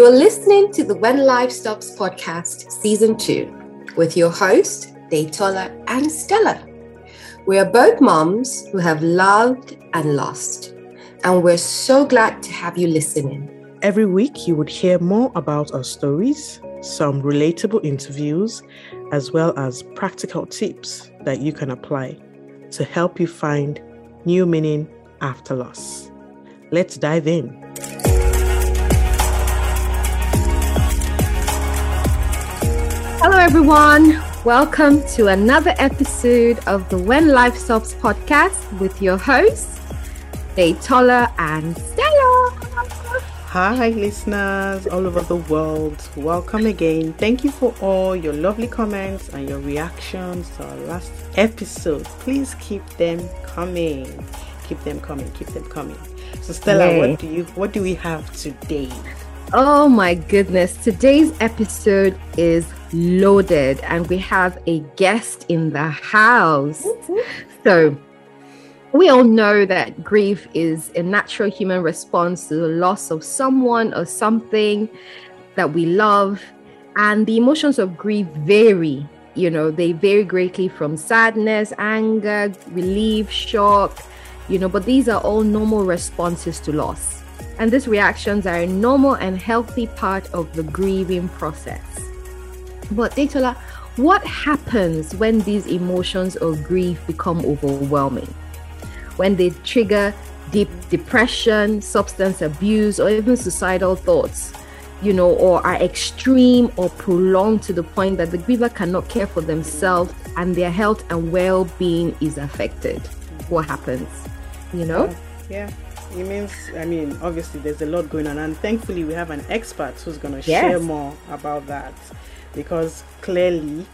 You are listening to the When Life Stops podcast, season two, with your host, Daytola and Stella. We are both moms who have loved and lost, and we're so glad to have you listening. Every week, you would hear more about our stories, some relatable interviews, as well as practical tips that you can apply to help you find new meaning after loss. Let's dive in. Hello, everyone. Welcome to another episode of the When Life Stops podcast with your hosts, Daytola and Stella. Hi, listeners all over the world. Welcome again. Thank you for all your lovely comments and your reactions to our last episode. Please keep them coming. Keep them coming. Keep them coming. So, Stella, Yay. what do you what do we have today? Oh my goodness. Today's episode is loaded and we have a guest in the house. So, we all know that grief is a natural human response to the loss of someone or something that we love. And the emotions of grief vary. You know, they vary greatly from sadness, anger, relief, shock, you know, but these are all normal responses to loss and these reactions are a normal and healthy part of the grieving process. But Daytola, what happens when these emotions of grief become overwhelming? When they trigger deep depression, substance abuse, or even suicidal thoughts, you know, or are extreme or prolonged to the point that the griever cannot care for themselves and their health and well being is affected. What happens? You know? Yeah. It means, I mean, obviously there's a lot going on, and thankfully we have an expert who's going to yes. share more about that because clearly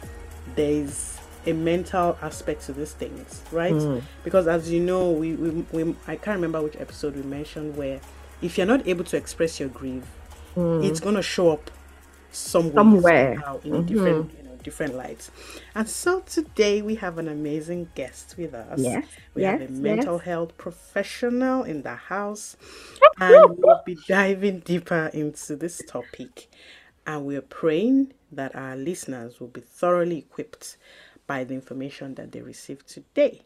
there's a mental aspect to these things, right? Mm. Because as you know, we, we, we, I can't remember which episode we mentioned where if you're not able to express your grief, mm. it's going to show up somewhere, somewhere. in mm-hmm. different different lights. And so today we have an amazing guest with us. Yes. We yes, have a mental yes. health professional in the house. and we'll be diving deeper into this topic. And we're praying that our listeners will be thoroughly equipped by the information that they receive today.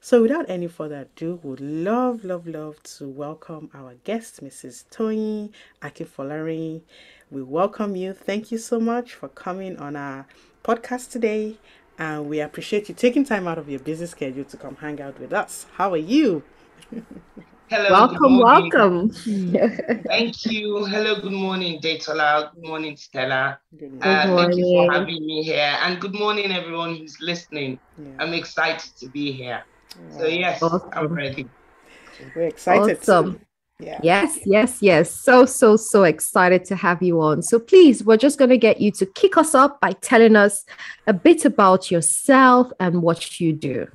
So, without any further ado, would love, love, love to welcome our guest, Mrs. Tony Akinfolari. We welcome you. Thank you so much for coming on our podcast today. And we appreciate you taking time out of your busy schedule to come hang out with us. How are you? Hello. Welcome, welcome. thank you. Hello, good morning, Daytola. Good morning, Stella. Good morning. Uh, thank you for having me here. And good morning, everyone who's listening. Yeah. I'm excited to be here. So, yes, awesome. I'm ready. We're excited. Awesome. Yeah. Yes, yes, yes. So, so, so excited to have you on. So, please, we're just going to get you to kick us up by telling us a bit about yourself and what you do.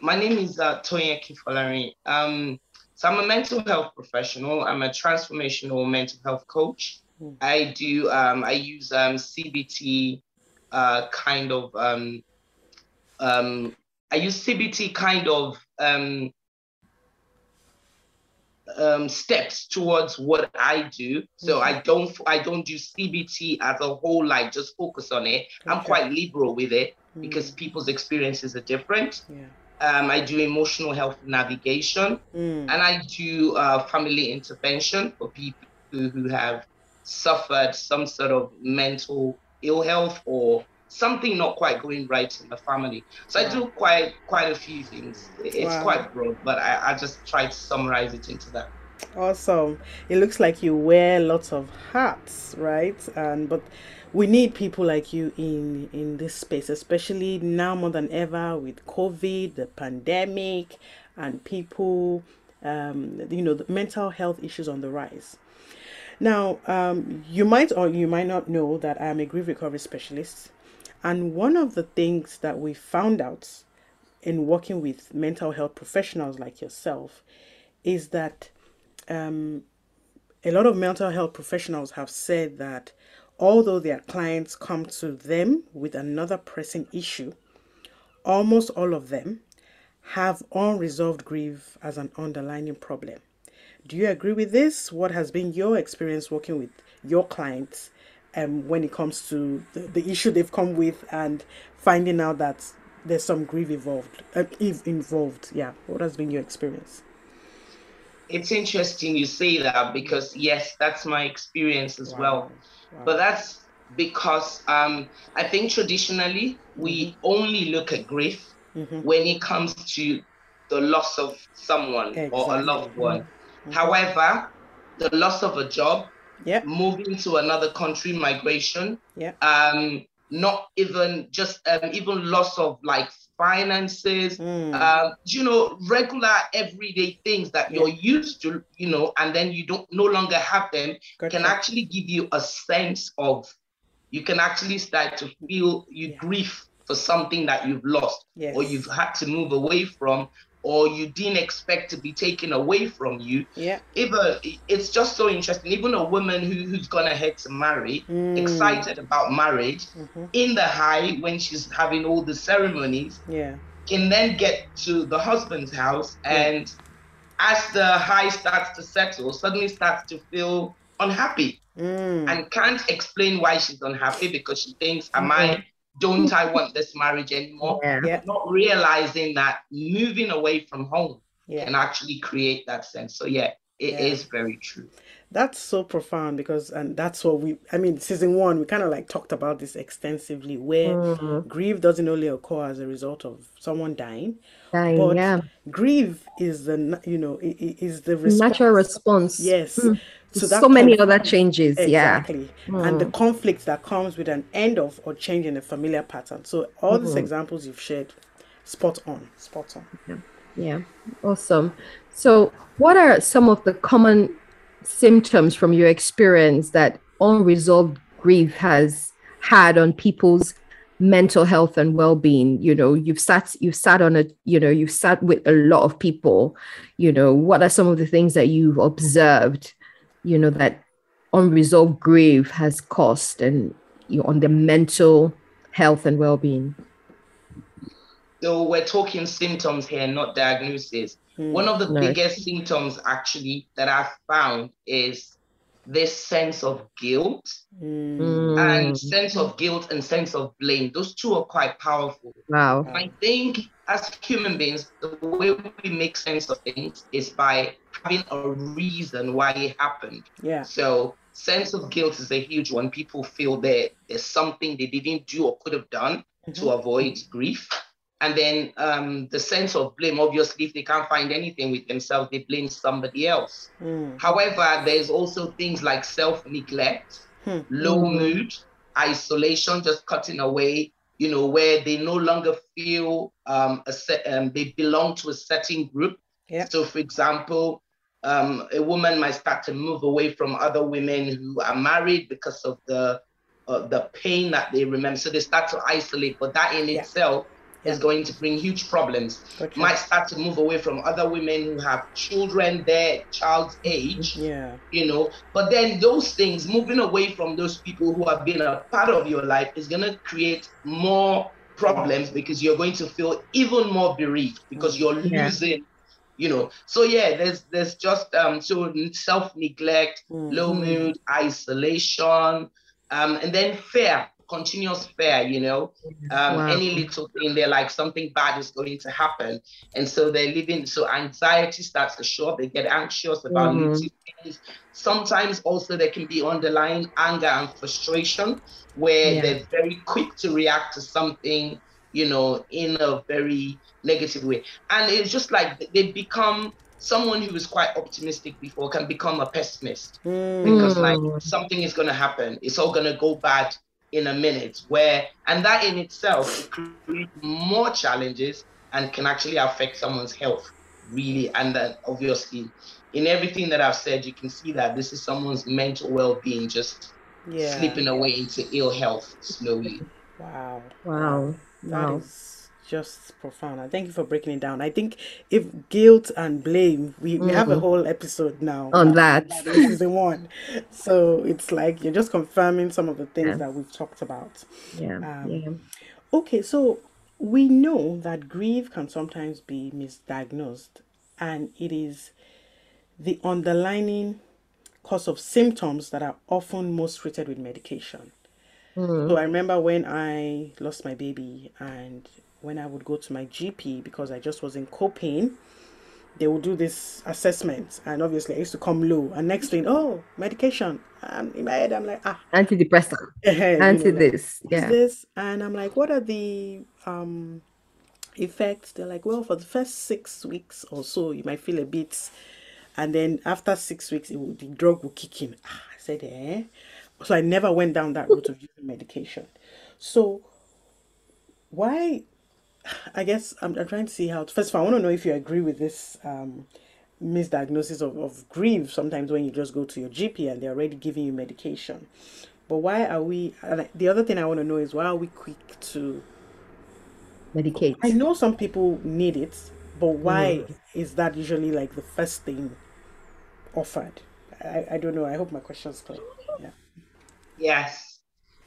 My name is uh, Tony Akinfolari. Um, so, I'm a mental health professional. I'm a transformational mental health coach. Mm. I do, um, I use um, CBT uh, kind of, um, um, I use CBT kind of um, um, steps towards what I do. So mm-hmm. I don't I don't do CBT as a whole, like just focus on it. Okay. I'm quite liberal with it mm-hmm. because people's experiences are different. Yeah. Um, I do emotional health navigation mm. and I do uh, family intervention for people who, have suffered some sort of mental ill health or something not quite going right in the family. So I do quite quite a few things. It's wow. quite broad, but I, I just try to summarize it into that. Awesome. It looks like you wear lots of hats, right? And but we need people like you in in this space, especially now more than ever with COVID, the pandemic, and people, um, you know, the mental health issues on the rise. Now, um, you might or you might not know that I am a grief recovery specialist and one of the things that we found out in working with mental health professionals like yourself is that um, a lot of mental health professionals have said that although their clients come to them with another pressing issue, almost all of them have unresolved grief as an underlying problem. Do you agree with this? What has been your experience working with your clients um, when it comes to the, the issue they've come with and finding out that there's some grief involved? Uh, involved, yeah. What has been your experience? It's interesting you say that because yes, that's my experience as wow. well. Wow. But that's because um, I think traditionally we mm-hmm. only look at grief mm-hmm. when it comes to the loss of someone exactly. or a loved one. Mm-hmm. However, the loss of a job, yeah. moving to another country, migration, yeah. um, not even just um, even loss of like finances, mm. um, you know, regular everyday things that yeah. you're used to, you know, and then you don't no longer have them, gotcha. can actually give you a sense of you can actually start to feel you yeah. grief for something that you've lost yes. or you've had to move away from or you didn't expect to be taken away from you. Yeah. Even it's just so interesting. Even a woman who, who's gone ahead to marry, mm. excited about marriage, mm-hmm. in the high when she's having all the ceremonies, yeah, can then get to the husband's house and as the high starts to settle, suddenly starts to feel unhappy mm. and can't explain why she's unhappy because she thinks, Am I mm-hmm. Don't I want this marriage anymore? Yeah. Not realizing that moving away from home yeah. can actually create that sense. So yeah, it yeah. is very true. That's so profound because, and that's what we, I mean, season one, we kind of like talked about this extensively where mm-hmm. grief doesn't only occur as a result of someone dying, dying but yeah. grief is the, you know, is the response. natural response. Yes. Mm so, so many other changes exactly yeah. and the hmm. conflict that comes with an end of or change in a familiar pattern so all mm-hmm. these examples you've shared spot on spot on yeah. yeah awesome so what are some of the common symptoms from your experience that unresolved grief has had on people's mental health and well-being you know you've sat you've sat on a you know you've sat with a lot of people you know what are some of the things that you've observed you know, that unresolved grief has cost and you know, on the mental health and well-being. So we're talking symptoms here, not diagnosis. Mm, One of the no. biggest symptoms actually that I've found is this sense of guilt mm. and sense of guilt and sense of blame. Those two are quite powerful. Wow. I think as human beings, the way we make sense of things is by having a reason why it happened. Yeah. So sense of guilt is a huge one. People feel that there's something they didn't do or could have done mm-hmm. to avoid grief. And then um, the sense of blame, obviously, if they can't find anything with themselves, they blame somebody else. Mm. However, there's also things like self neglect, hmm. low mm. mood, isolation, just cutting away, you know, where they no longer feel um, a set, um, they belong to a certain group. So, for example, um, a woman might start to move away from other women who are married because of the uh, the pain that they remember. So they start to isolate, but that in yeah. itself. Is going to bring huge problems. Gotcha. Might start to move away from other women who have children their child's age. Yeah. You know, but then those things, moving away from those people who have been a part of your life, is going to create more problems because you're going to feel even more bereaved because you're yeah. losing you know so yeah there's there's just um so self-neglect mm-hmm. low mood isolation um and then fear continuous fear you know um wow. any little thing they're like something bad is going to happen and so they're living so anxiety starts to show up they get anxious about mm-hmm. little things sometimes also there can be underlying anger and frustration where yeah. they're very quick to react to something you know, in a very negative way. And it's just like they become someone who was quite optimistic before can become a pessimist mm. because like something is going to happen. It's all going to go bad in a minute. Where and that in itself creates more challenges and can actually affect someone's health really. And then obviously, in everything that I've said, you can see that this is someone's mental well-being just yeah. slipping away into ill health slowly. Wow. Wow. That wow. Is just profound. And thank you for breaking it down. I think if guilt and blame, we, we mm-hmm. have a mm-hmm. whole episode now on that. that season one. So it's like you're just confirming some of the things yeah. that we've talked about. Yeah. Um, yeah. Okay, so we know that grief can sometimes be misdiagnosed and it is the underlying cause of symptoms that are often most treated with medication. Mm. So I remember when I lost my baby and when I would go to my GP because I just wasn't coping, they would do this assessment and obviously I used to come low and next thing, oh, medication. And in my head I'm like, ah, Antidepressant. Anti like, this. is Yeah. this and i'm like what are the um effects they're like well for the first six weeks or so you might feel a bit and then after six weeks it will, the drug will kick in ah, i said eh so i never went down that route of using medication so why i guess i'm, I'm trying to see how first of all i want to know if you agree with this um misdiagnosis of, of grief sometimes when you just go to your gp and they're already giving you medication. But why are we and the other thing i want to know is why are we quick to Medicate. i know some people need it but why is that usually like the first thing offered? I, I don't know. I hope my question's clear. Yeah. Yes.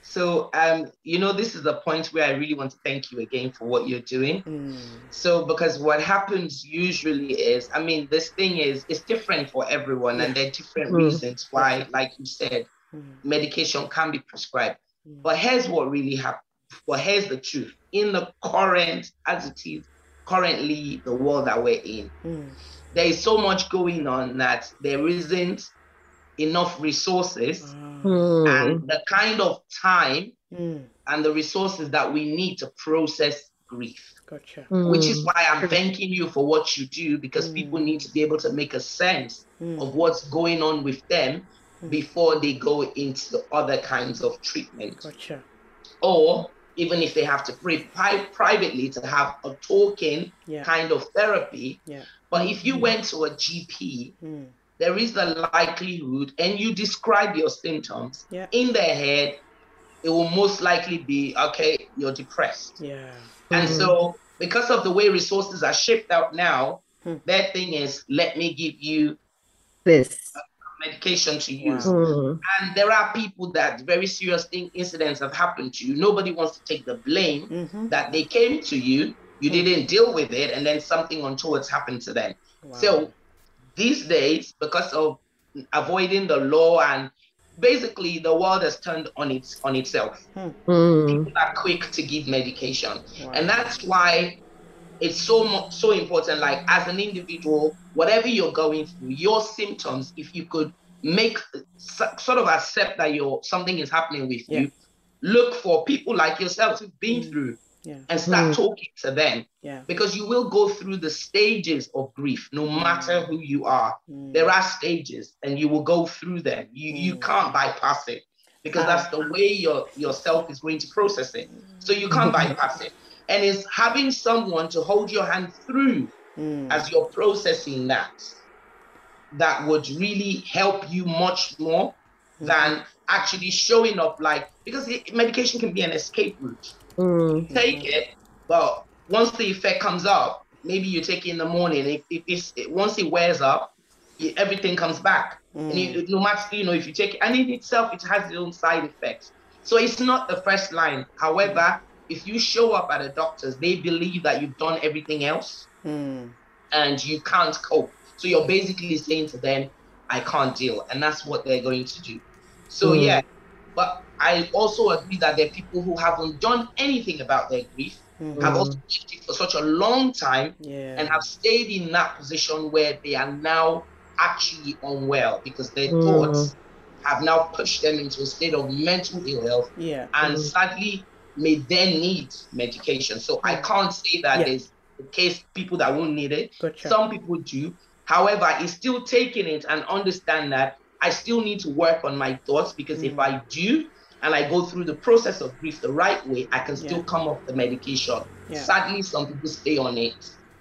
So, um, you know, this is the point where I really want to thank you again for what you're doing. Mm, So, because what happens usually is, I mean, this thing is, it's different for everyone, and there are different Mm. reasons why, like you said, mm, medication can be prescribed. Mm. But here's what really happened. But here's the truth. In the current, as it is currently, the world that we're in, mm, there is so much going on that there isn't enough resources Mm. and the kind of time mm, and the resources that we need to process grief. gotcha Which is Mm. why I'm thanking you for what you do because Mm. people need to be able to make a sense Mm, of what's going on with them Mm. before they go into the other kinds of treatment. gotcha Or even if they have to pray pri- privately to have a talking yeah kind of therapy. Yeah. But if you went to a GP, mm, there is the likelihood, and you describe your symptoms Yeah. in their head, it will most likely be okay, you're depressed. yeah And Mhm. so, because of the way resources are shaped out now, Hmm. their thing is let me give you This. medication to use. Mm. And there are people that very serious thing, incidents have happened to you. Nobody wants to take the blame mm-hmm. that they came to you, you Hmm. didn't deal with it, and then something untoward's happened to them. wow. So these days, because of avoiding the law and basically the world has turned on its on itself. Mm. People are quick to give medication. wow. And that's why it's so so important. Like as an individual, whatever you're going through, your symptoms, if you could make sort of accept that your something is happening with Yeah. you, look for people like yourselves who've been Mm. through yeah. and start Mm. talking to them. Yeah. Because you will go through the stages of grief no matter who you are. Mm, there are stages and you will go through them. You you Mm. can't bypass it because Ah. that's the way your yourself is going to process it. So you can't bypass it. And it's having someone to hold your hand through mm, as you're processing that that would really help you much more than actually showing up like because medication can be an escape route Mm. take it, but once the effect comes up, maybe you take it in the morning. If, if it's, it, once it wears up, you, everything comes back. And mm, you, no matter you know if you take it, and in itself it has its own side effects. So it's not the first line. However, if you show up at a doctor's, they believe that you've done everything else mm, and you can't cope. So you're basically saying to them, I can't deal. And that's what they're going to do. So Mm. yeah, but I also agree that there are people who haven't done anything about their grief, mhm, have also lived it for such a long time, yeah and have stayed in that position where they are now actually unwell because their Mm. thoughts have now pushed them into a state of mental ill health yeah and Mm. sadly may then need medication. So I can't say that Yeah. there's the case people that won't need it. gotcha Some people do. However, it's still taking it and understand that I still need to work on my thoughts because if Mm. I do and I go through the process of grief the right way, I can still Yeah. come off the medication. Yeah. Sadly, some people stay on it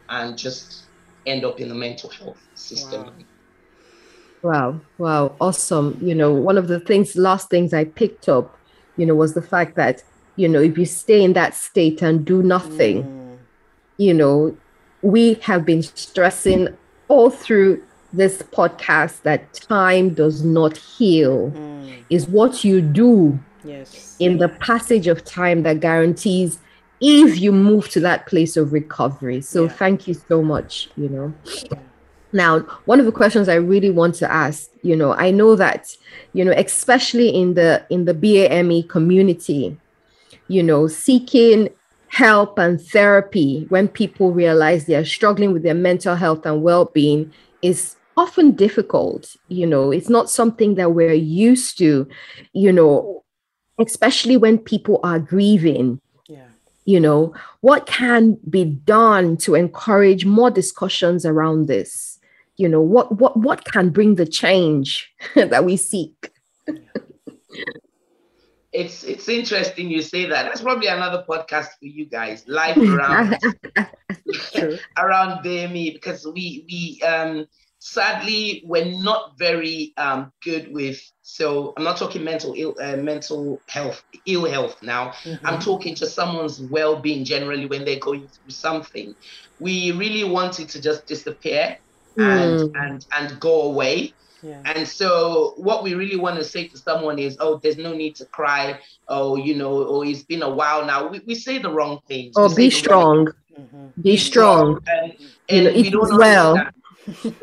and just end up in the mental health system. Wow. Wow, wow, awesome. You know, one of the things, last things I picked up, you know, was the fact that, you know, if you stay in that state and do nothing, Mm, you know, we have been stressing all through this podcast that time does not heal. mm, Is what you do yes in the passage of time that guarantees if you move to that place of recovery. So Yeah. thank you so much, you know. Now, one of the questions I really want to ask, you know, I know that, you know, especially in the in the BAME community, you know, seeking help and therapy when people realize they are struggling with their mental health and well-being is often difficult. You know, it's not something that we're used to, you know, especially when people are grieving. Yeah. you know what can be done to encourage more discussions around this? You know what what what can bring the change that we seek? It's it's interesting you say that. That's probably another podcast for you guys live around around BME because we we um sadly we're not very um, good with so i'm not talking mental ill uh, mental health ill health now mm-hmm. i'm talking to someone's well-being generally when they're going through something we really want it to just disappear mm. and and and go away yeah. And so, what we really want to say to someone is, "Oh, there's no need to cry. Oh, you know, oh, it's been a while now." We, we say the wrong things. Oh, be strong. Mm-hmm. Be, be strong. And, and you know, we don't well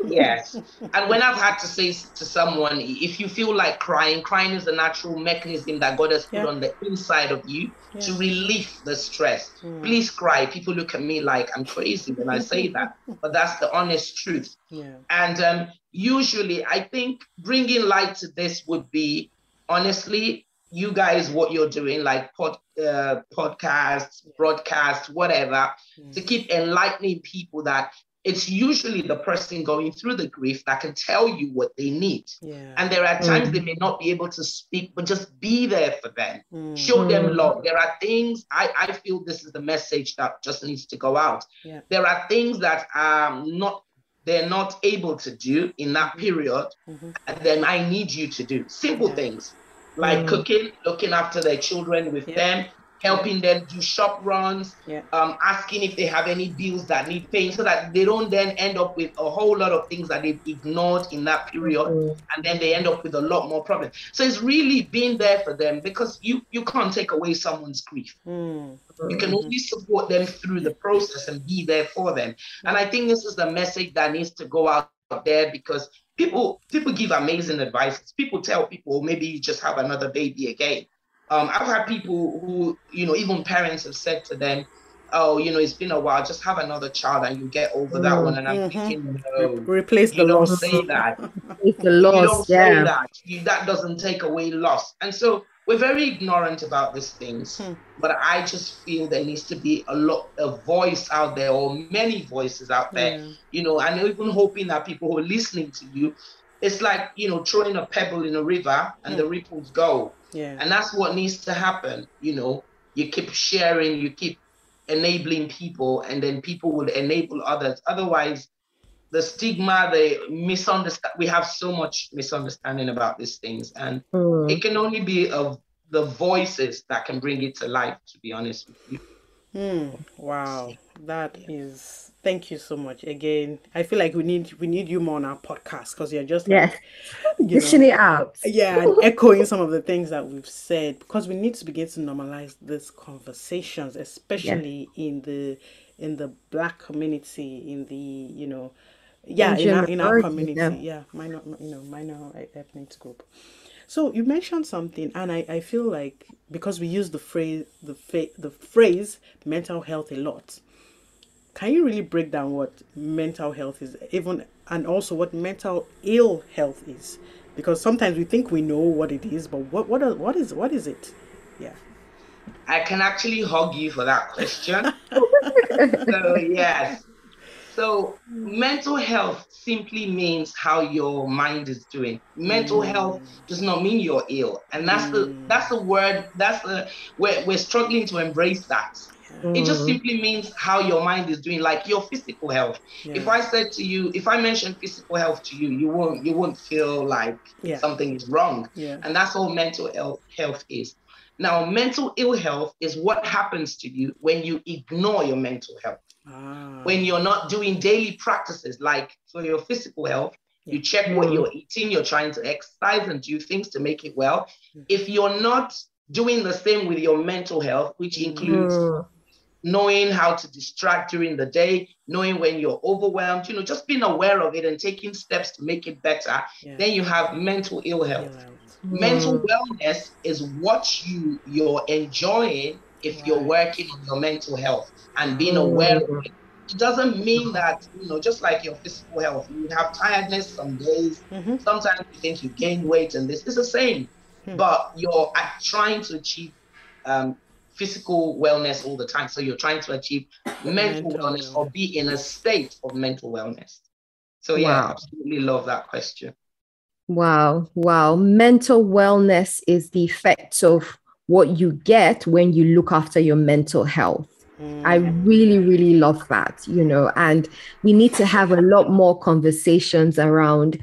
yes. And when I've had to say to someone, if you feel like crying, crying is a natural mechanism that God has put yeah. on the inside of you yeah. to relieve the stress. Mm. Please cry. People look at me like I'm crazy when I say that, but that's the honest truth. Yeah. And um, usually, I think bringing light to this would be honestly, you guys, what you're doing, like pod, uh, podcasts, broadcasts, whatever, mm. to keep enlightening people that it's usually the person going through the grief that can tell you what they need. Yeah. And there are times mm. they may not be able to speak, but just be there for them. Mm. Show them mm. love. There are things, I, I feel this is the message that just needs to go out. Yeah. There are things that are not they're not able to do in that mm-hmm. period, mm-hmm. and then I need you to do simple yeah. things like mm. cooking, looking after their children with them, helping them do shop runs, yeah. um, asking if they have any bills that need paying, so that they don't then end up with a whole lot of things that they've ignored in that period, mm-hmm. and then they end up with a lot more problems. So it's really being there for them because you you can't take away someone's grief. Mm-hmm. You can only support them through the process and be there for them. And I think this is the message that needs to go out there because people people give amazing advice. People tell people maybe you just have another baby again um, I've had people who, you know, even parents have said to them, oh, you know, it's been a while, just have another child and you get over that mm, one. And I'm mm-hmm. thinking, no, replace the loss. Say that. It's the loss. You don't yeah. say that. You, that doesn't take away loss. And so we're very ignorant about these things. Hmm. But I just feel there needs to be a lot, a voice out there, or many voices out there, yeah. you know, and even hoping that people who are listening to you, it's like, you know, throwing a pebble in a river and hmm. the ripples go. Yeah. And that's what needs to happen. You know, you keep sharing, you keep enabling people, and then people will enable others. Otherwise, the stigma, the misunderstand. We have so much misunderstanding about these things, and mm. it can only be of the voices that can bring it to life. To be honest with you. Mm. Wow, that is thank you so much again. I feel like we need we need you more on our podcast because you're just yeah, like, dishing it out. Yeah, and echoing some of the things that we've said because we need to begin to normalize these conversations, especially yeah. in the in the black community, in the you know, yeah, in, in our in our community, yeah, yeah minor you know minor ethnic group. So you mentioned something, and I, I feel like because we use the phrase the fa- the phrase mental health a lot, can you really break down what mental health is even and also what mental ill health is? Because sometimes we think we know what it is but what what what is what is it? Yeah. I can actually hug you for that question. So yes. So mental health simply means how your mind is doing. Mental mm. health does not mean you're ill. And that's mm. the that's the word that's the we're, we're struggling to embrace that Mm. It just mm. simply means how your mind is doing, like your physical health. Yeah. If I said to you, if I mention physical health to you, you won't you won't feel like yeah. something is wrong. Yeah. And that's all mental health health is. Now, mental ill health is what happens to you when you ignore your mental health. Ah. When you're not doing daily practices like for your physical health, you check what mm. you're eating, you're trying to exercise and do things to make it well. If you're not doing the same with your mental health, which includes mm knowing how to distract during the day, knowing when you're overwhelmed, you know, just being aware of it and taking steps to make it better. Yeah. Then you have mental ill health. Ill health. Mm. Mental wellness is what you you're enjoying if right. you're working on your mental health and being aware of it. It doesn't mean that, you know, just like your physical health, you have tiredness some days. Mm-hmm. Sometimes you think you gain weight and this is the same, mm-hmm. but you're trying to achieve um, physical wellness all the time. So you're trying to achieve mental, mental wellness, wellness or be in a state of mental wellness. So yeah, wow. absolutely love that question. Wow, wow. Mental wellness is the effect of what you get when you look after your mental health. Mm. I really, really love that, you know, and we need to have a lot more conversations around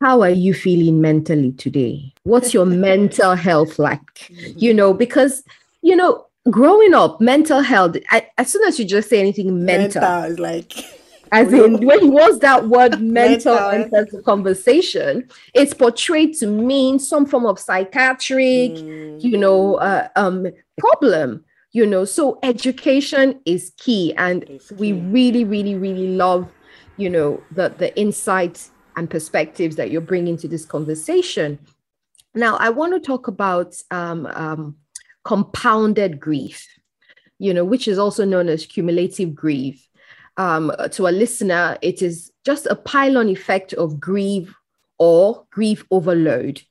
how are you feeling mentally today? What's your mental health like? Mm-hmm. You know, because, you know, growing up, mental health, I, as soon as you just say anything mental, mental is like as in when was that word mental enters the conversation it's portrayed to mean some form of psychiatric mm. you know uh, um, problem you know. So education is key and we really really really love you know the the insights and perspectives that you're bringing to this conversation. Now i want to talk about um, um, compounded grief you know which is also known as cumulative grief um, to a listener, it is just a pile-on effect of grief or grief overload,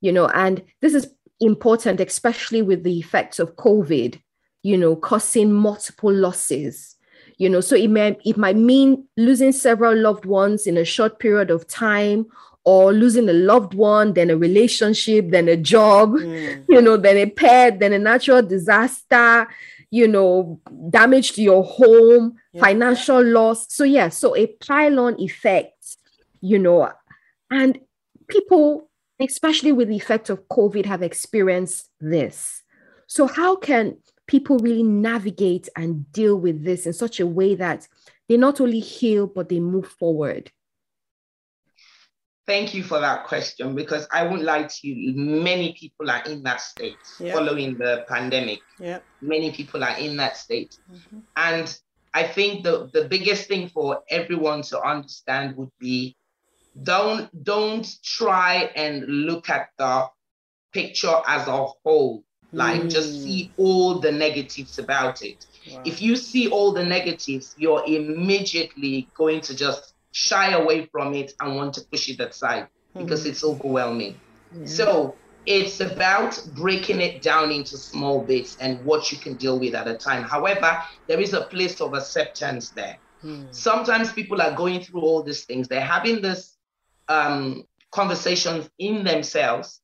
you know, and this is important, especially with the effects of COVID, you know, causing multiple losses. You know, so it may it might mean losing several loved ones in a short period of time, or losing a loved one, then a relationship, then a job, mm. you know, then a pet, then a natural disaster, you know, damage to your home, yeah. financial loss. So, yeah, so a pile-on effect, you know, and people, especially with the effect of COVID, have experienced this. So, how can people really navigate and deal with this in such a way that they not only heal, but they move forward? Thank you for that question because I won't lie to you, many people are in that state following the pandemic. Yeah. Many people are in that state. Mm-hmm. And I think the, the biggest thing for everyone to understand would be don't don't try and look at the picture as a whole. Like mm. just see all the negatives about it. Wow. If you see all the negatives, you're immediately going to just shy away from it and want to push it aside mm-hmm. because it's overwhelming. Yeah. So it's about breaking it down into small bits and what you can deal with at a time. However, there is a place of acceptance there. Mm. Sometimes people are going through all these things, they're having this um, conversations in themselves,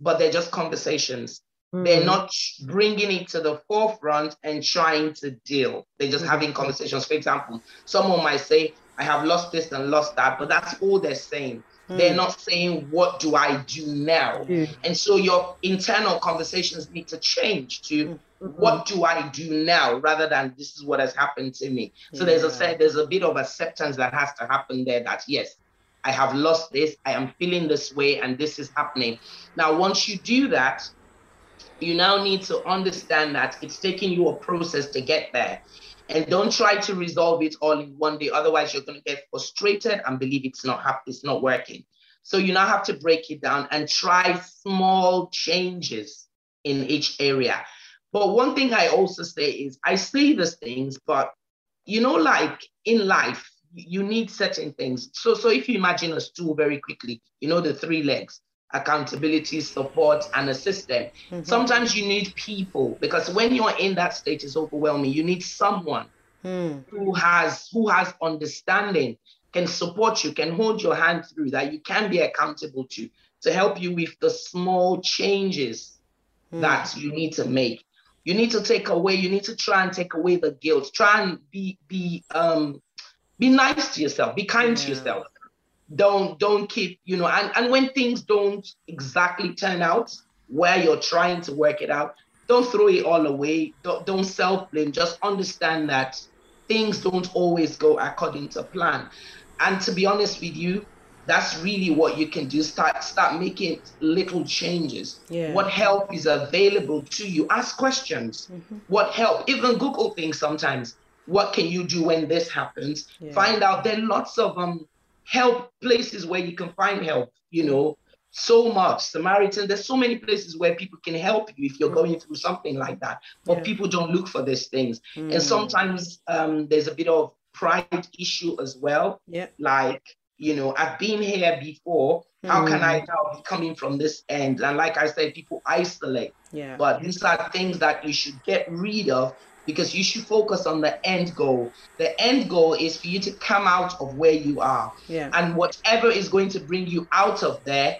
but they're just conversations. Mm. They're not bringing it to the forefront and trying to deal. They're just mm. having conversations. For example, someone might say, I have lost this and lost that, but that's all they're saying. Mm. They're not saying, What do I do now? Mm. And so your internal conversations need to change to mm-hmm. what do I do now rather than this is what has happened to me. So yeah. there's a there's a bit of acceptance that has to happen there that yes, I have lost this, I am feeling this way, and this is happening. Now, once you do that, you now need to understand that it's taking you a process to get there. And don't try to resolve it all in one day. Otherwise, you're going to get frustrated and believe it's not it's not working. So you now have to break it down and try small changes in each area. But one thing I also say is I say these things, but you know, like in life, you need certain things. So, so if you imagine a stool very quickly, you know the three legs accountability, support, and a system. Mm-hmm. Sometimes you need people because when you're in that state, it's overwhelming. You need someone mm. who has who has understanding, can support you, can hold your hand through that you can be accountable to, to help you with the small changes mm. that you need to make. You need to take away, you need to try and take away the guilt. Try and be be um be nice to yourself, be kind yeah. to yourself don't don't keep you know and and when things don't exactly turn out where you're trying to work it out don't throw it all away don't, don't self blame just understand that things don't always go according to plan and to be honest with you that's really what you can do. Start start making little changes. Yeah. What help is available to you? Ask questions. Mm-hmm. What help? Even Google things sometimes. What can you do when this happens? Yeah. Find out. There are lots of um help places where you can find help. You know, so much. Samaritan. There's so many places where people can help you if you're going through something like that. But Yeah. people don't look for these things. Mm. And sometimes um, there's a bit of pride issue as well Yeah. like you know i've been here before how can i Mm. now be coming from this end and like i said people isolate Yeah. but these are things that you should get rid of because you should focus on the end goal. The end goal is for you to come out of where you are. Yeah. and whatever is going to bring you out of there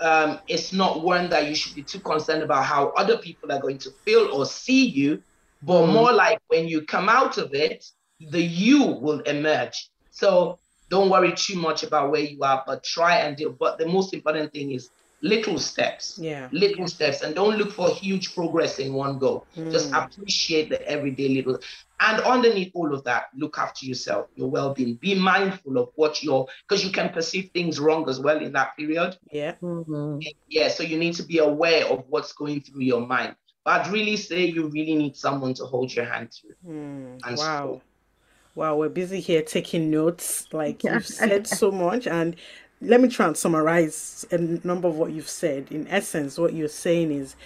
um, it's not one that you should be too concerned about how other people are going to feel or see you. But Mm. more like when you come out of it the you will emerge. So don't worry too much about where you are but try and deal. But the most important thing is little steps Yeah. little steps and don't look for huge progress in one go just Mm. appreciate the everyday little and underneath all of that look after yourself your well-being be mindful of what you're because you can perceive things wrong as well in that period Yeah. Mhm. yeah so you need to be aware of what's going through your mind but i'd really say you really need someone to hold your hand through Mm, And wow. so- Wow, we're busy here taking notes. Like you've said so much. And let me try and summarize a number of what you've said. In essence, what you're saying is,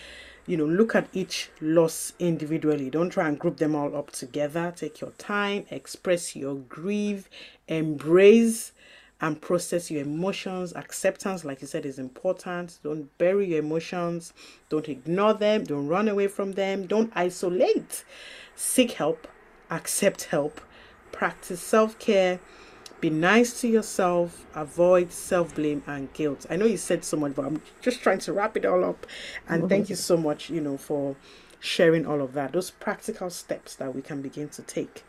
you know, look at each loss individually. Don't try and group them all up together. Take your time, express your grief, embrace and process your emotions. Acceptance, like you said, is important. Don't bury your emotions. Don't ignore them. Don't run away from them. Don't isolate. Seek help. Accept help. Practice self care. Be nice to yourself. Avoid self blame and guilt. I know you said so much, but I'm just trying to wrap it all up. And thank you so much, you know, for sharing all of that. Those practical steps that we can begin to take.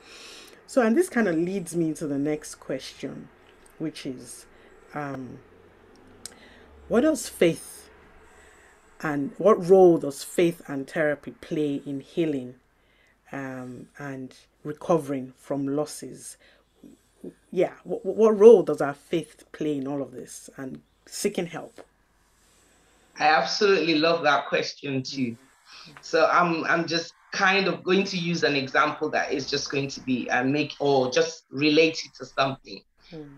So, and this kind of leads me to the next question, which is um, what does faith and what role does faith and therapy play in healing um, and recovering from losses? Yeah, what, what role does our faith play in all of this and seeking help? I absolutely love that question too. So I'm I'm just kind of going to use an example that is just going to be and make or just relate it to something.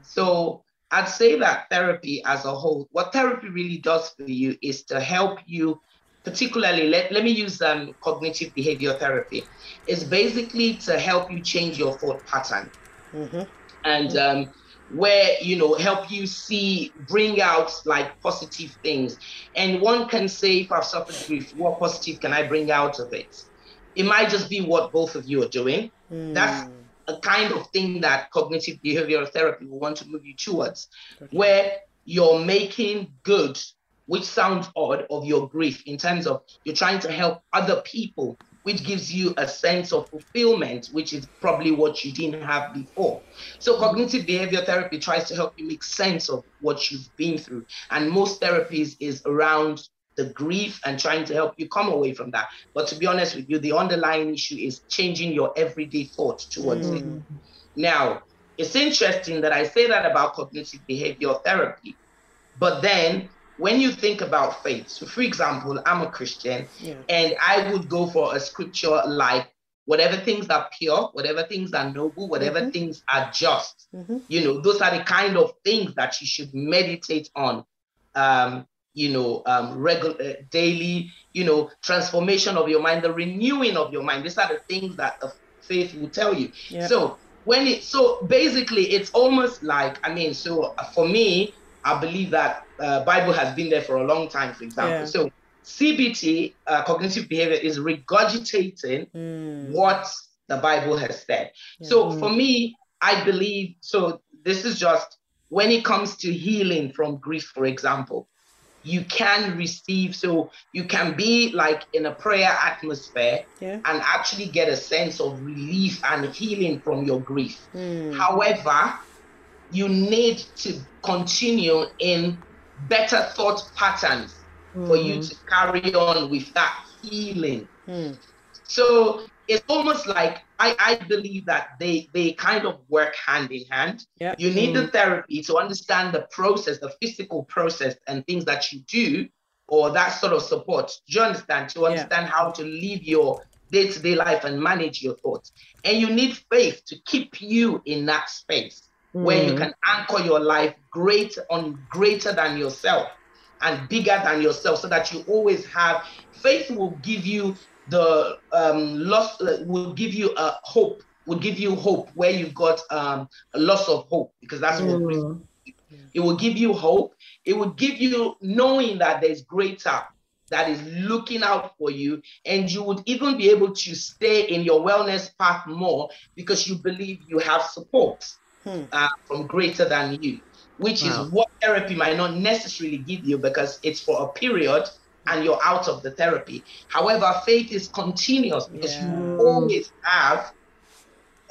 So I'd say that therapy as a whole, what therapy really does for you is to help you, particularly let, let me use um, cognitive behavior therapy. It's basically to help you change your thought pattern Mm-hmm. And um, where you know help you see bring out like positive things. And one can say if i've suffered grief what positive can i bring out of it? It might just be what both of you are doing. That's a kind of thing that cognitive behavioral therapy will want to move you towards where you're making good which sounds odd of your grief in terms of you're trying to help other people which gives you a sense of fulfillment which is probably what you didn't have before. So cognitive behavior therapy tries to help you make sense of what you've been through. And most therapies is around the grief and trying to help you come away from that. But to be honest with you the underlying issue is changing your everyday thought towards it. Mm. Now, it's interesting that I say that about cognitive behavioral therapy, but then when you think about faith, so for example, I'm a Christian Yeah. and I would go for a scripture like whatever things are pure, whatever things are noble, whatever things are just, Mhm. you know, those are the kind of things that you should meditate on. Um, you know, um, regular daily, you know, transformation of your mind, the renewing of your mind. These are the things that the faith will tell you. Yeah. So when it, so basically, it's almost like, I mean, so for me, I believe that uh, Bible has been there for a long time. For example, Yeah. so CBT, uh, cognitive behavior, is regurgitating Mm. what the Bible has said. So for me, I believe so. This is just when it comes to healing from grief, for example, you can receive, so you can be like in a prayer atmosphere Yeah. and actually get a sense of relief and healing from your grief. Mm. However, you need to continue in better thought patterns for you to carry on with that healing. Mm. So it's almost like I, I believe that they they kind of work hand in hand. Yeah. You need the therapy to understand the process, the physical process and things that you do, or that sort of support. Do you understand? To understand yeah. how to live your day-to-day life and manage your thoughts. And you need faith to keep you in that space mm. where you can anchor your life great on greater than yourself and bigger than yourself so that you always have faith will give you the um, loss uh, will give you a hope will give you hope where you've got um, a loss of hope because that's mm. what it will give you hope it will give you knowing that there's greater that is looking out for you and you would even be able to stay in your wellness path more because you believe you have support hmm. uh, from greater than you which wow. is what therapy might not necessarily give you because it's for a period and you're out of the therapy. However, faith is continuous because yeah. you always have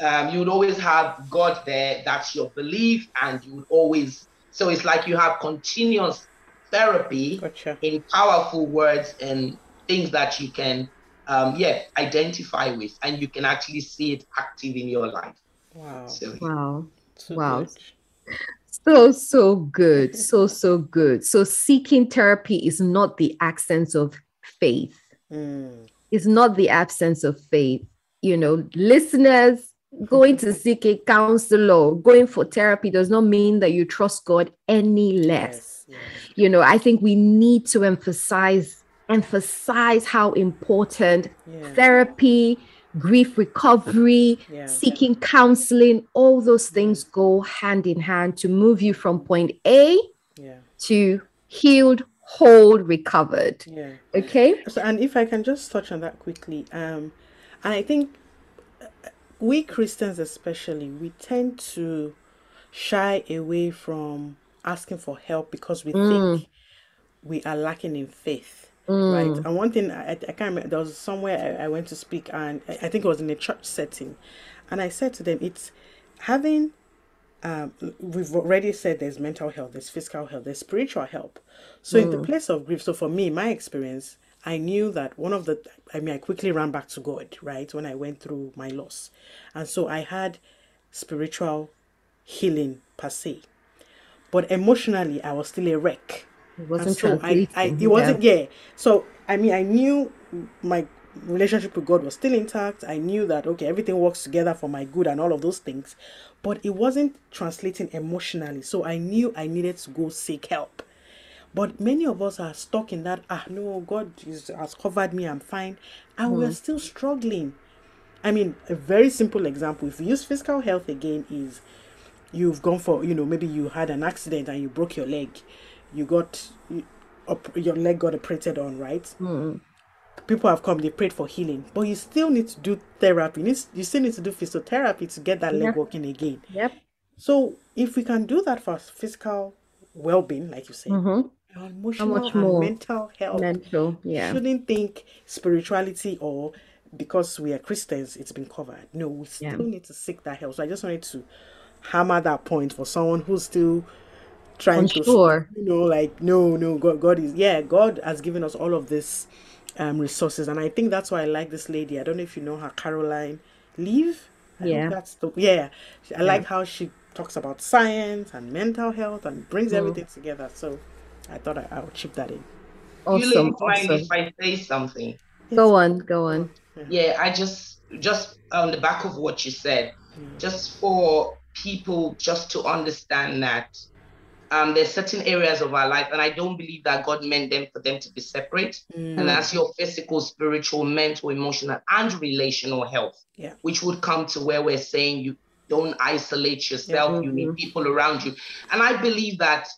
um, you would always have God there. That's your belief, and you would always. So it's like you have continuous therapy gotcha. in powerful words and things that you can, um, yeah, identify with, and you can actually see it active in your life. Wow! So, wow! So wow! Good. So so good. So so good. So seeking therapy is not the absence of faith. Mm. it's not the absence of faith. You know listeners going to seek a counselor going for therapy does not mean that you trust god any less. Yes, yes. you know i think we need to emphasize emphasize how important therapy grief recovery, yeah. seeking counseling, all those things go hand in hand to move you from point A yeah. to healed, whole, recovered. Yeah. Okay. So, and if I can just touch on that quickly, um, and I think uh, we Christians, especially, we tend to shy away from asking for help because we mm. think we are lacking in faith. Mm. Right. And one thing I, I can't remember, there was somewhere I, I went to speak, and I, I think it was in a church setting. And I said to them, it's having um, we've already said there's mental health, there's physical health, there's spiritual help. So mm. in the mm. place of grief, so for me, my experience, I knew that one of the, I mean, I quickly ran back to God, right, when I went through my loss. And so I had spiritual healing per se. But emotionally, I was still a wreck. It wasn't so I, I, it wasn't yeah. yeah. So I mean, I knew my relationship with God was still intact. I knew that okay, everything works together for my good and all of those things, but it wasn't translating emotionally. So I knew I needed to go seek help. But many of us are stuck in that ah no, God is, has covered me, I'm fine, and mm. we're still struggling. I mean, a very simple example. If we use physical health again, is you've gone for you know maybe you had an accident and you broke your leg you got your leg got operated on, right? Mm. People have come, they prayed for healing, but you still need to do therapy. You, need, you still need to do physiotherapy to get that leg working again. Yep. So if we can do that for physical well-being, like you say, mm-hmm. emotional much more? mental health, mental, yeah, shouldn't think spirituality or because we are Christians, it's been covered. No, we still yeah. need to seek that help. So I just wanted to hammer that point for someone who's still trying to sure. you know like no no god god is yeah god has given us all of this um resources. And i think that's why i like this lady. I don't know if you know her caroline leaf yeah. that's the yeah. I yeah. like how she talks about science and mental health and brings mm. everything together. So i thought I, I, would chip that in. Awesome, you mind awesome. if i say something. Go on go on. Yeah i just just on the back of what you said mm. just for people just to understand that um, there's certain areas of our life, and I don't believe that God meant them for them to be separate. Mm. And that's your physical, spiritual, mental, emotional, and relational health, yeah. which would come to where we're saying you don't isolate yourself, mm-hmm. you need people around you. And I believe that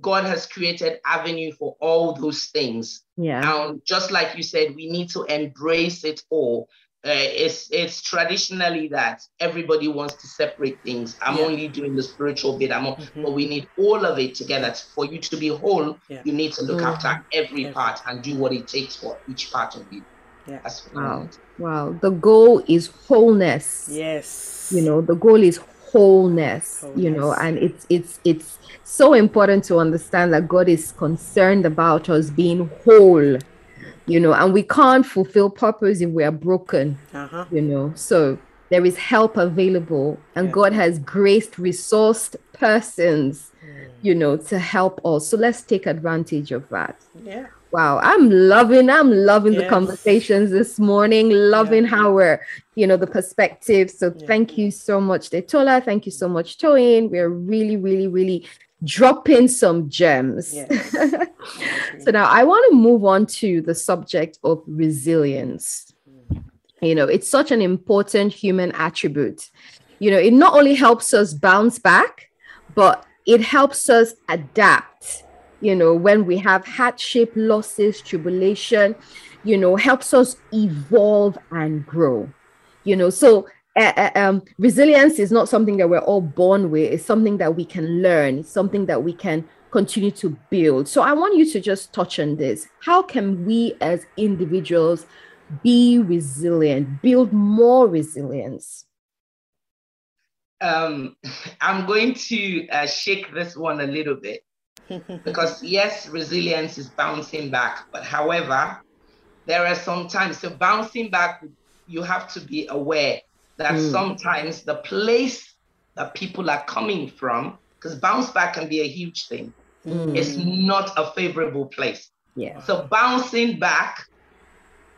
God has created avenue for all those things. Yeah. And just like you said, we need to embrace it all it's it's traditionally that everybody wants to separate things. I'm yeah. only doing the spiritual bit. I'm, mm-hmm. but we need all of it together. For you to be whole, yeah. you need to look mm-hmm. after every part and do what it takes for each part of you. Yeah. That's wow. Wow. The goal is wholeness. Yes. You know, the goal is wholeness, wholeness. You know, and it's it's it's so important to understand that God is concerned about us being whole you know, and we can't fulfill purpose if we are broken, Uh-huh. you know. So there is help available, and Yeah. God has graced, resourced persons, Mm. you know, to help us. So let's take advantage of that. Yeah. Wow, I'm loving, I'm loving the conversations this morning, loving Yeah. how we're, you know, the perspective. So Yeah. thank you so much, Detola. Thank you so much, Toyin. We're really, really, really dropping some gems. Yes. so now I want to move on to the subject of resilience. You know, it's such an important human attribute. You know, it not only helps us bounce back, but it helps us adapt. You know, when we have hardship, losses, tribulation, you know, helps us evolve and grow. You know, so uh, um, resilience is not something that we're all born with. It's something that we can learn. It's something that we can continue to build. So I want you to just touch on this. How can we as individuals be resilient, build more resilience? Um, I'm going to uh, shake this one a little bit because yes, resilience is bouncing back, but however, there are some times so bouncing back, you have to be aware that Mm. sometimes the place that people are coming from, because bounce back can be a huge thing, Mm. it's not a favorable place. Yeah. So bouncing back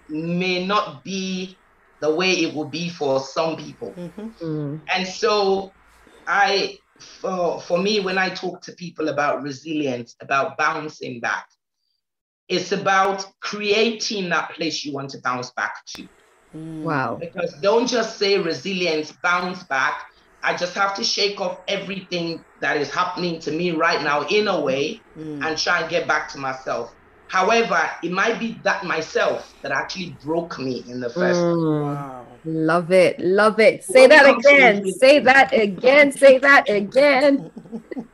may not be the way it will be for some people. Mhm. Mm. And so I for for me when I talk to people about resilience, about bouncing back, it's about creating that place you want to bounce back to. Wow. Because don't just say resilience, bounce back. I just have to shake off everything that is happening to me right now in a way Mm. and try and get back to myself. However, it might be that myself that actually broke me in the first place. Mm. Wow. Love it. Love it. Say What that again. Say that again. Say that again.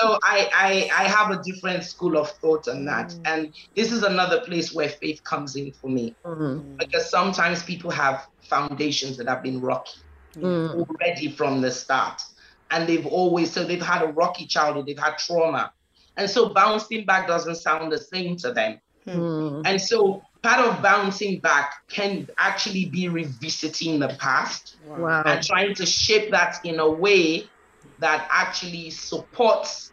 So I, I I have a different school of thought on that. Mm. And this is another place where faith comes in for me. Mm. Because sometimes people have foundations that have been rocky Mm. already from the start. And they've always so they've had a rocky childhood, they've had trauma. And so bouncing back doesn't sound the same to them. Mm. And so part of bouncing back can actually be revisiting the past Wow. and trying to shape that in a way that actually supports,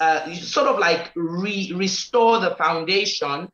uh, sort of like re- restore the foundation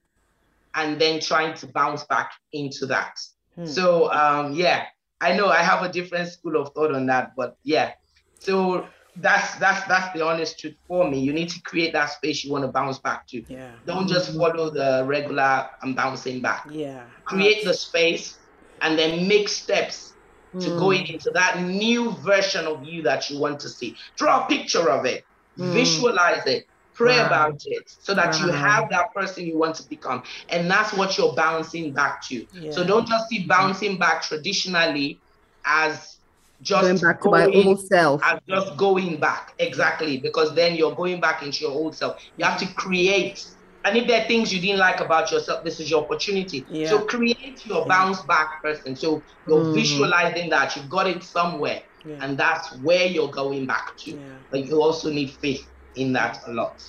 and then trying to bounce back into that. Hmm. So, um, yeah, I know I have a different school of thought on that, but yeah. So that's that's that's the honest truth for me. You need to create that space you want to bounce back to. Yeah. Don't just follow the regular I'm bouncing back. Yeah. Create the space and then make steps to Mm. going into that new version of you that you want to see. Draw a picture of it, Mm. visualize it, pray Wow. about it so that you have that person you want to become. And that's what you're bouncing back to. So don't just see bouncing back traditionally as just Going back to my old self. as just going back exactly because then you're going back into your old self you have to create and if there are things you didn't like about yourself this is your opportunity Yeah. so create your bounce back person so you're Mm. visualizing that you've got it somewhere Yeah. and that's where you're going back to Yeah. but you also need faith in that a lot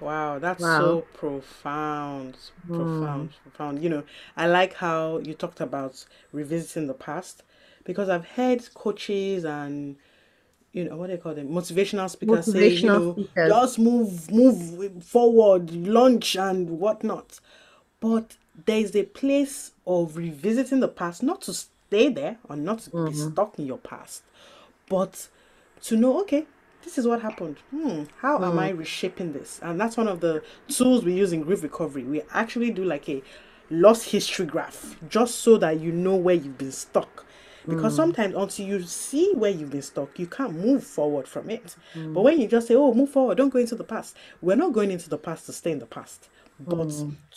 Wow, that's Wow. so profound, hmm. profound, profound. You know, I like how you talked about revisiting the past because I've heard coaches and you know what do they call them motivational speakers say, you know, speakers. just move, move forward, launch and whatnot. But there is a place of revisiting the past, not to stay there or not to be mm-hmm. stuck in your past, but to know, okay, this is what happened. Hmm, how am hmm. I reshaping this? And that's one of the tools we use in grief recovery. We actually do like a lost history graph just so that you know where you've been stuck. Because hmm. sometimes until you see where you've been stuck, you can't move forward from it. Hmm. But when you just say, oh, move forward, don't go into the past. We're not going into the past to stay in the past, but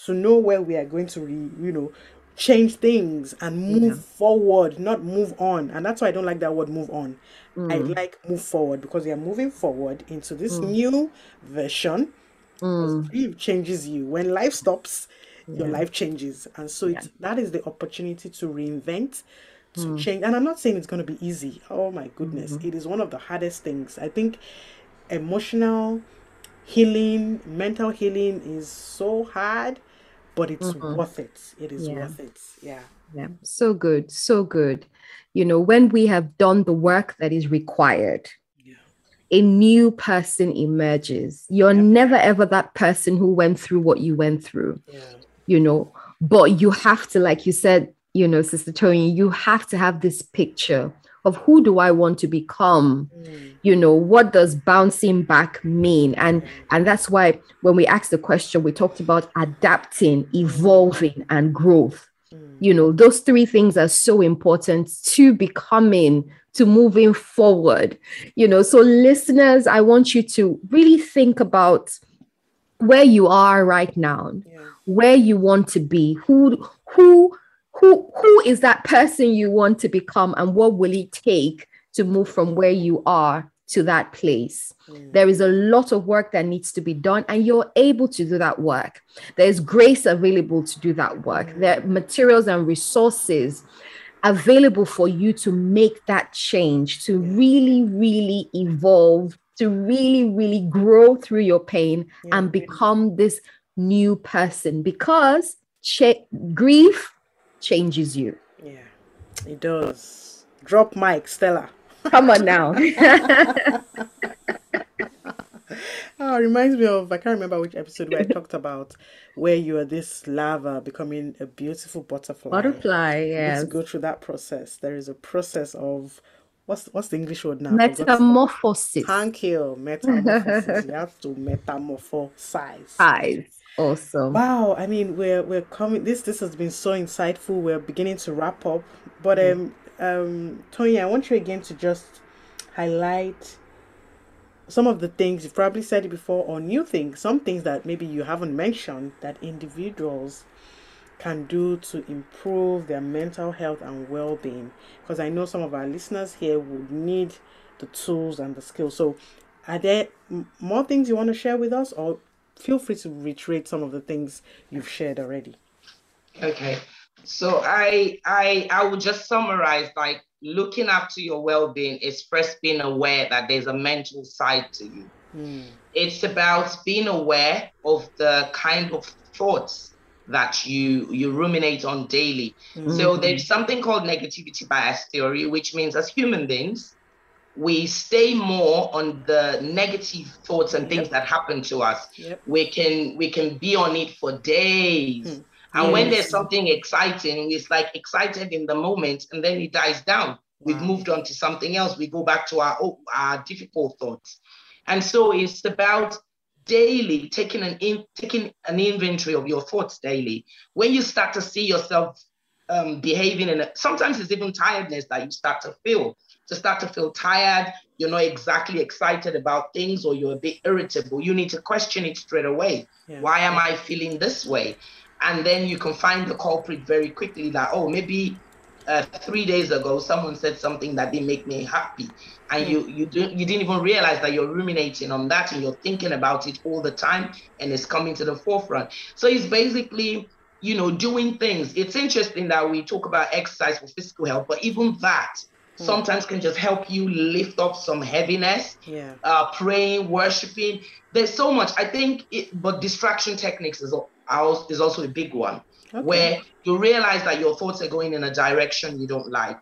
to know where we are going to, re, you know, change things and move forward, not move on. And that's why I don't like that word move on. I mm. like move forward because you are moving forward into this mm. new version. Because grief mm. changes you. When life stops, your life changes. And so it's, that is the opportunity to reinvent, to change. And I'm not saying it's going to be easy. Oh my goodness. Mm-hmm. It is one of the hardest things. I think emotional healing, mental healing is so hard, but it's mm-hmm. worth it. It is yeah. worth it. Yeah. Yeah. So good. So good. You know, when we have done the work that is required, a new person emerges. You're yeah. never ever that person who went through what you went through. Yeah. You know, but you have to, like you said, you know, Sister Tony, you have to have this picture of who do I want to become? Mm. You know, what does bouncing back mean? And and that's why when we asked the question, we talked about adapting, evolving, and growth. Mm. You know, those three things are so important to becoming, to moving forward. You know, so listeners, I want you to really think about where you are right now, yeah. where you want to be, who who who who is that person you want to become and what will it take to move from where you are to that place? Mm. there is a lot of work that needs to be done and you're able to do that work. There's grace available to do that work. Mm. there are materials and resources available for you to make that change to really really evolve to really really grow through your pain and become this new person. Because ch- grief changes you. Yeah, it does. Drop mic, Stella. Come on now. oh, it reminds me of I can't remember which episode where I talked about where you are this larva becoming a beautiful butterfly. Butterfly, yes. To go through that process. There is a process of what's what's the English word now? Metamorphosis. Thank you. Metamorphosis. you have to metamorphosize. Size. Awesome. Wow. I mean, we're we're coming. This this has been so insightful. We're beginning to wrap up, but um um Tony, I want you again to just highlight some of the things you've probably said it before or new things, some things that maybe you haven't mentioned that individuals can do to improve their mental health and well-being because I know some of our listeners here would need the tools and the skills. So, are there more things you want to share with us or feel free to reiterate some of the things you've shared already. Okay. So I I I would just summarize like looking after your well-being is first being aware that there's a mental side to you. Mm. It's about being aware of the kind of thoughts that you you ruminate on daily. Mm-hmm. So there's something called negativity bias theory, which means as human beings, we stay more on the negative thoughts and things yep. that happen to us yep. we can we can be on it for days hmm. and yes. when there's something exciting it's like excited in the moment and then it dies down wow. we've moved on to something else we go back to our oh, our difficult thoughts and so it's about daily taking an in, taking an inventory of your thoughts daily when you start to see yourself um, behaving and sometimes it's even tiredness that you start to feel to start to feel tired, you're not exactly excited about things, or you're a bit irritable, you need to question it straight away. Yeah. Why am I feeling this way? And then you can find the culprit very quickly that, oh, maybe uh, three days ago someone said something that didn't make me happy and you you didn't you didn't even realize that you're ruminating on that and you're thinking about it all the time and it's coming to the forefront so it's basically you know doing things it's interesting that we talk about exercise for physical health but even that Hmm. sometimes can just help you lift up some heaviness. Yeah. Uh, praying, worshiping. There's so much. I think, it, but distraction techniques is, is also a big one, okay. where you realize that your thoughts are going in a direction you don't like.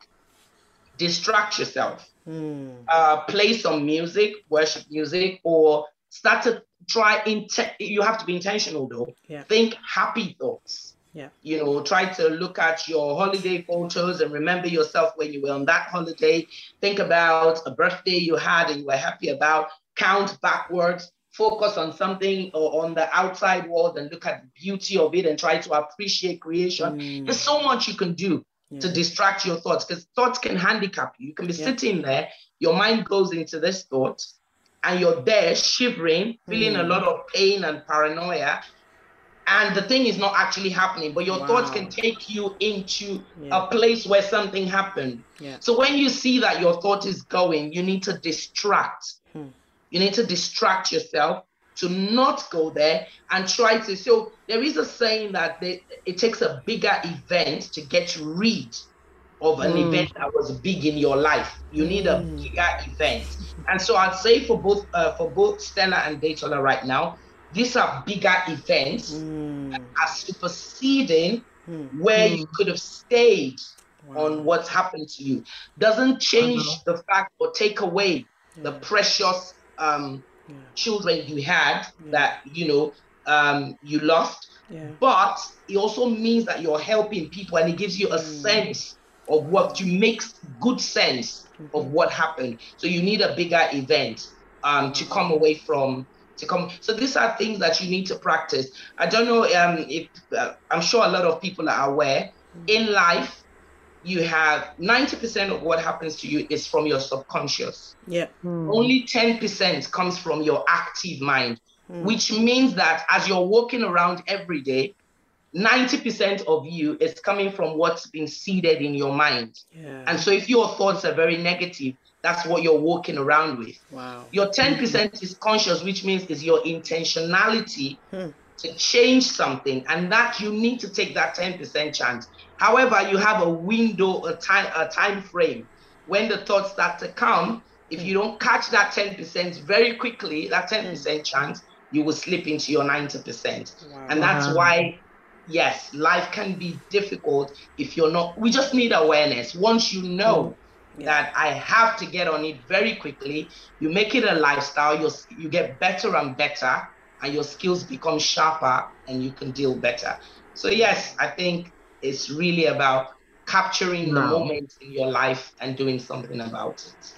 Distract yourself. Mm. Uh, play some music, worship music, or start to try. Int- you have to be intentional though. Yeah. Think happy thoughts yeah. You know, try to look at your holiday photos and remember yourself when you were on that holiday. Think about a birthday you had and you were happy about. Count backwards. Focus on something or on the outside world and look at the beauty of it and try to appreciate creation. Mm. There's so much you can do yeah. to distract your thoughts because thoughts can handicap you. You can be yeah. sitting there, your mind goes into this thought, and you're there shivering, feeling mm. a lot of pain and paranoia and the thing is not actually happening but your wow. thoughts can take you into yeah. a place where something happened yeah. so when you see that your thought is going you need to distract hmm. you need to distract yourself to not go there and try to so there is a saying that they, it takes a bigger event to get rid of an mm. event that was big in your life you need a hmm. bigger event and so i'd say for both uh, for both stella and Detola right now these are bigger events mm. that are superseding mm. where mm. you could have stayed wow. on what's happened to you. Doesn't change uh-huh. the fact or take away yeah. the precious um, yeah. children you had yeah. that you know um, you lost. But it also means that you're helping people and it gives you a mm. sense of what you makes good sense mm-hmm. of what happened. So you need a bigger event um, to come away from to come. So these are things that you need to practice. I don't know um, if uh, I'm sure a lot of people are aware. Mm. In life, you have 90% of what happens to you is from your subconscious. Yeah. Mm. Only 10% comes from your active mind, mm. which means that as you're walking around every day, 90% of you is coming from what's been seeded in your mind. Yeah. And so if your thoughts are very negative, that's what you're walking around with. Wow. Your 10% mm-hmm. is conscious, which means is your intentionality hmm. to change something. And that you need to take that 10% chance. However, you have a window, a time, a time frame. When the thoughts start to come, if you don't catch that 10% very quickly, that 10% hmm. chance, you will slip into your 90%. Wow. And that's why yes, life can be difficult if you're not. We just need awareness. Once you know that I have to get on it very quickly, you make it a lifestyle. You you get better and better, and your skills become sharper, and you can deal better. So yes, I think it's really about capturing the moment in your life and doing something about it.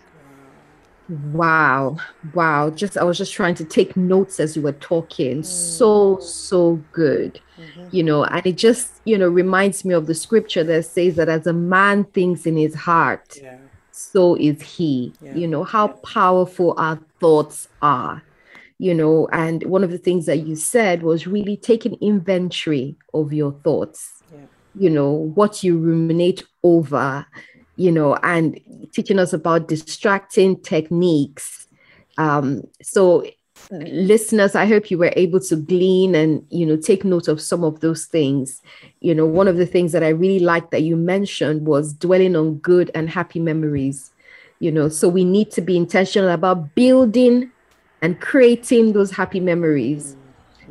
Wow. Wow. Just I was just trying to take notes as you were talking. Mm. So, so good. Mm-hmm. You know, and it just, you know, reminds me of the scripture that says that as a man thinks in his heart, yeah. So is he. Yeah. You know, how powerful our thoughts are. You know, and one of the things that you said was really taking inventory of your thoughts. yeah. You know, what you ruminate over, you know, and teaching us about distracting techniques. Um, so, listeners, I hope you were able to glean and, you know, take note of some of those things. You know, one of the things that I really liked that you mentioned was dwelling on good and happy memories. You know, so we need to be intentional about building and creating those happy memories,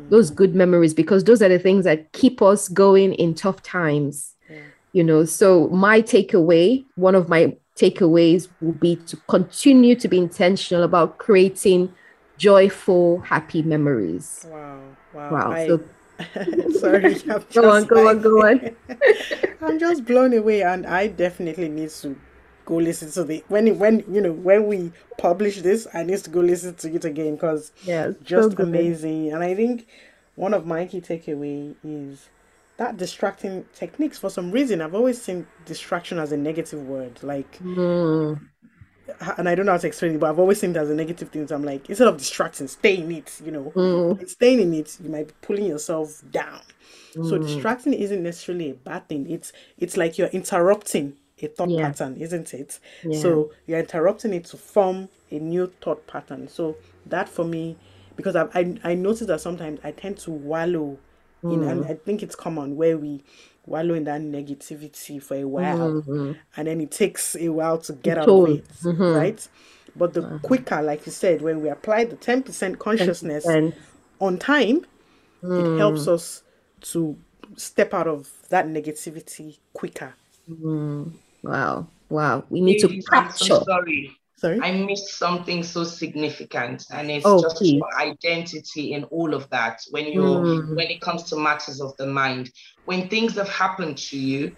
those good memories, because those are the things that keep us going in tough times you know so my takeaway one of my takeaways will be to continue to be intentional about creating joyful happy memories wow wow, wow. I, so sorry go on go on go on i'm just blown away and i definitely need to go listen to the when when you know when we publish this i need to go listen to it again because yeah just so amazing and i think one of my key takeaway is that distracting techniques for some reason i've always seen distraction as a negative word like mm. And i don't know how to explain it but i've always seen it as a negative thing so i'm like instead of distracting stay in it you know mm. staying in it you might be pulling yourself down mm. so distracting isn't necessarily a bad thing it's it's like you're interrupting a thought yeah. pattern isn't it yeah. so you're interrupting it to form a new thought pattern so that for me because I, I i notice that sometimes i tend to wallow Mm. Know, and I think it's common where we wallow in that negativity for a while mm-hmm. and then it takes a while to get out of it, mm-hmm. right? But the uh-huh. quicker, like you said, when we apply the 10% consciousness 10%. on time, mm. it helps us to step out of that negativity quicker. Mm. Wow. Wow. We need to capture. So sorry. Sorry? I missed something so significant, and it's oh, just please. your identity in all of that. When you mm. when it comes to matters of the mind, when things have happened to you,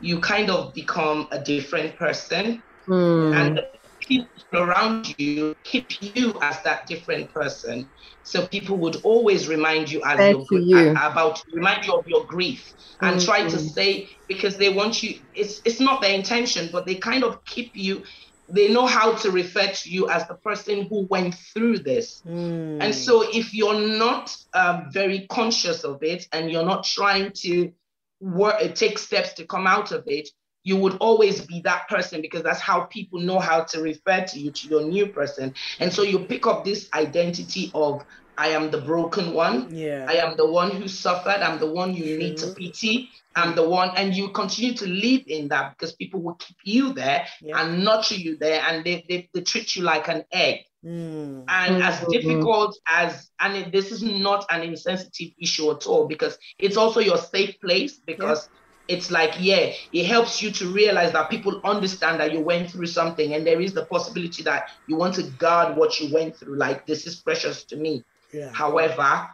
you kind of become a different person, mm. and people around you keep you as that different person. So people would always remind you as your, you. about remind you of your grief and mm-hmm. try to say because they want you. It's it's not their intention, but they kind of keep you they know how to refer to you as the person who went through this. Mm. And so, if you're not um, very conscious of it and you're not trying to work, uh, take steps to come out of it, you would always be that person because that's how people know how to refer to you, to your new person. And so, you pick up this identity of I am the broken one. Yeah. I am the one who suffered. I'm the one you True. need to pity. I'm the one, and you continue to live in that because people will keep you there yeah. and nurture you there, and they, they, they treat you like an egg Mm. And as mm-hmm. difficult as, and it, this is not an insensitive issue at all because it's also your safe place because yeah. it's like, yeah, it helps you to realize that people understand that you went through something and there is the possibility that you want to guard what you went through. Like, this is precious to me. Yeah. However,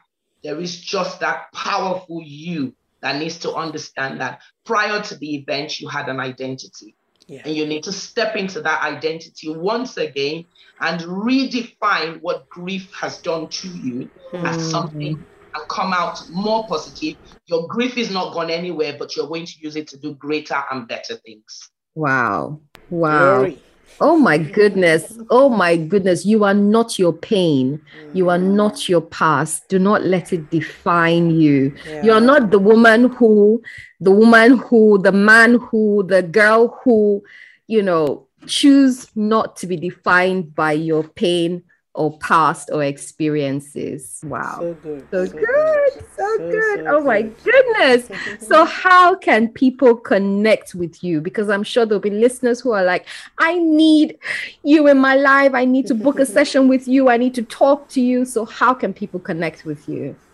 there is just that powerful you that needs to understand that prior to the event, you had an identity. Yeah. And you need to step into that identity once again and redefine what grief has done to you mm. as hmm. something and come out more positive. Your grief is not gone anywhere, but you're going to use it to do greater and better things. Wow. Wow. Glory. Oh my goodness. Oh my goodness. You are not your pain. You are mm. not your past. Do not let it define you. Yeah. You are not the woman who, the woman who, the man who, the girl who, you know, choose not to be defined by your pain or past or experiences. Wow. So good. So, so good. good. So, so, good. So oh my goodness. so, how can people connect with you? Because I'm sure there'll be listeners who are like, I need you in my life. I need to book a session with you. I need to talk to you. So, how can people connect with you?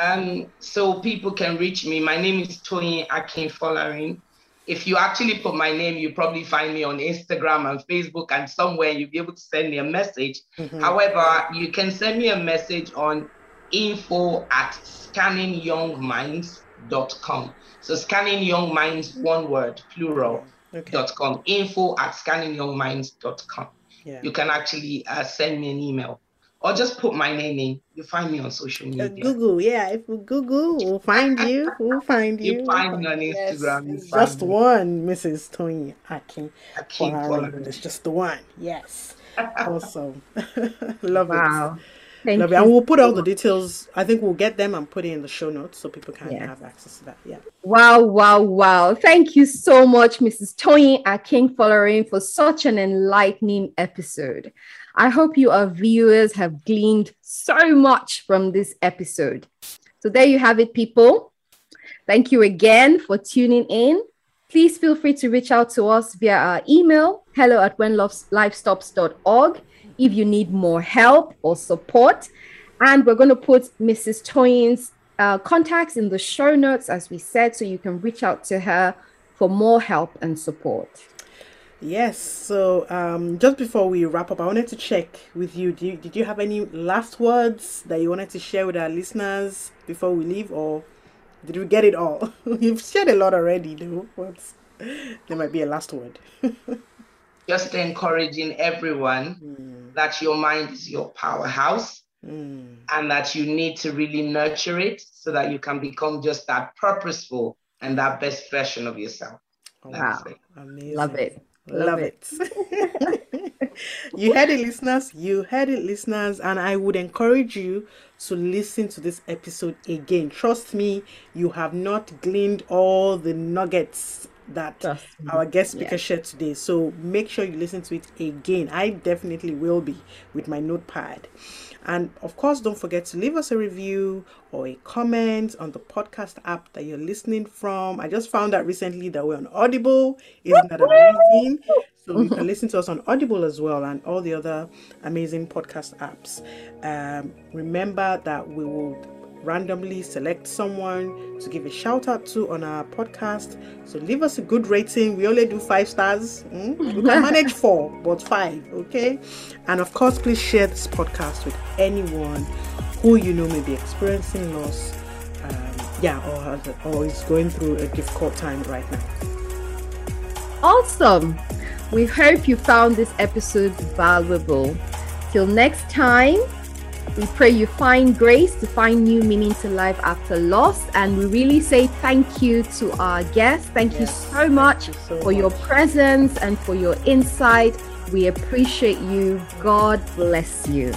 Um, so people can reach me. My name is Tony Akinfolari if you actually put my name, you probably find me on Instagram and Facebook and somewhere you'll be able to send me a message. Mm-hmm. However, you can send me a message on info at scanningyoungminds.com. So scanning young minds, one word, plural, okay. dot com. Info at scanningyoungminds.com. Yeah. You can actually uh, send me an email or just put my name in. You find me on social uh, media. Google, yeah. If we Google, we'll find you. We'll find you. You find me on Instagram. Yes. just me. one, Mrs. Tony Akin. Akin It's just the one. Yes. awesome. Love wow. it. Thank Love you. it. And we'll put all the details. I think we'll get them and put it in the show notes so people can have access to that. Yeah. Wow, wow, wow. Thank you so much, Mrs. Tony Akinfolari, for such an enlightening episode. I hope you, our viewers, have gleaned so much from this episode. So, there you have it, people. Thank you again for tuning in. Please feel free to reach out to us via our email, hello at whenlifestops.org, if you need more help or support. And we're going to put Mrs. Toyin's uh, contacts in the show notes, as we said, so you can reach out to her for more help and support. Yes. So um, just before we wrap up, I wanted to check with you. Did, you. did you have any last words that you wanted to share with our listeners before we leave, or did we get it all? You've shared a lot already, though. But there might be a last word. just encouraging everyone mm. that your mind is your powerhouse. Mm. And that you need to really nurture it so that you can become just that purposeful and that best version of yourself. Wow. Amazing. Love it. Love, Love it. it. you heard it, listeners. You heard it, listeners. And I would encourage you to listen to this episode again. Trust me, you have not gleaned all the nuggets that our guest speaker yeah. shared today. So make sure you listen to it again. I definitely will be with my notepad. And of course, don't forget to leave us a review or a comment on the podcast app that you're listening from. I just found out recently that we're on Audible. Isn't that amazing? So you can listen to us on Audible as well and all the other amazing podcast apps. Um, remember that we will randomly select someone to give a shout out to on our podcast. So leave us a good rating. We only do five stars. Mm? We can manage four, but five, okay? And of course, please share this podcast with anyone who you know may be experiencing loss, um, yeah, or, or is going through a difficult time right now. Awesome. We hope you found this episode valuable. Till next time. We pray you find grace to find new meaning to life after loss. And we really say thank you to our guests. Thank yes, you so much you so for much. your presence and for your insight. We appreciate you. God bless you.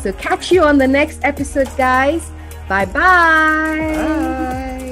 So, catch you on the next episode, guys. Bye-bye. Bye.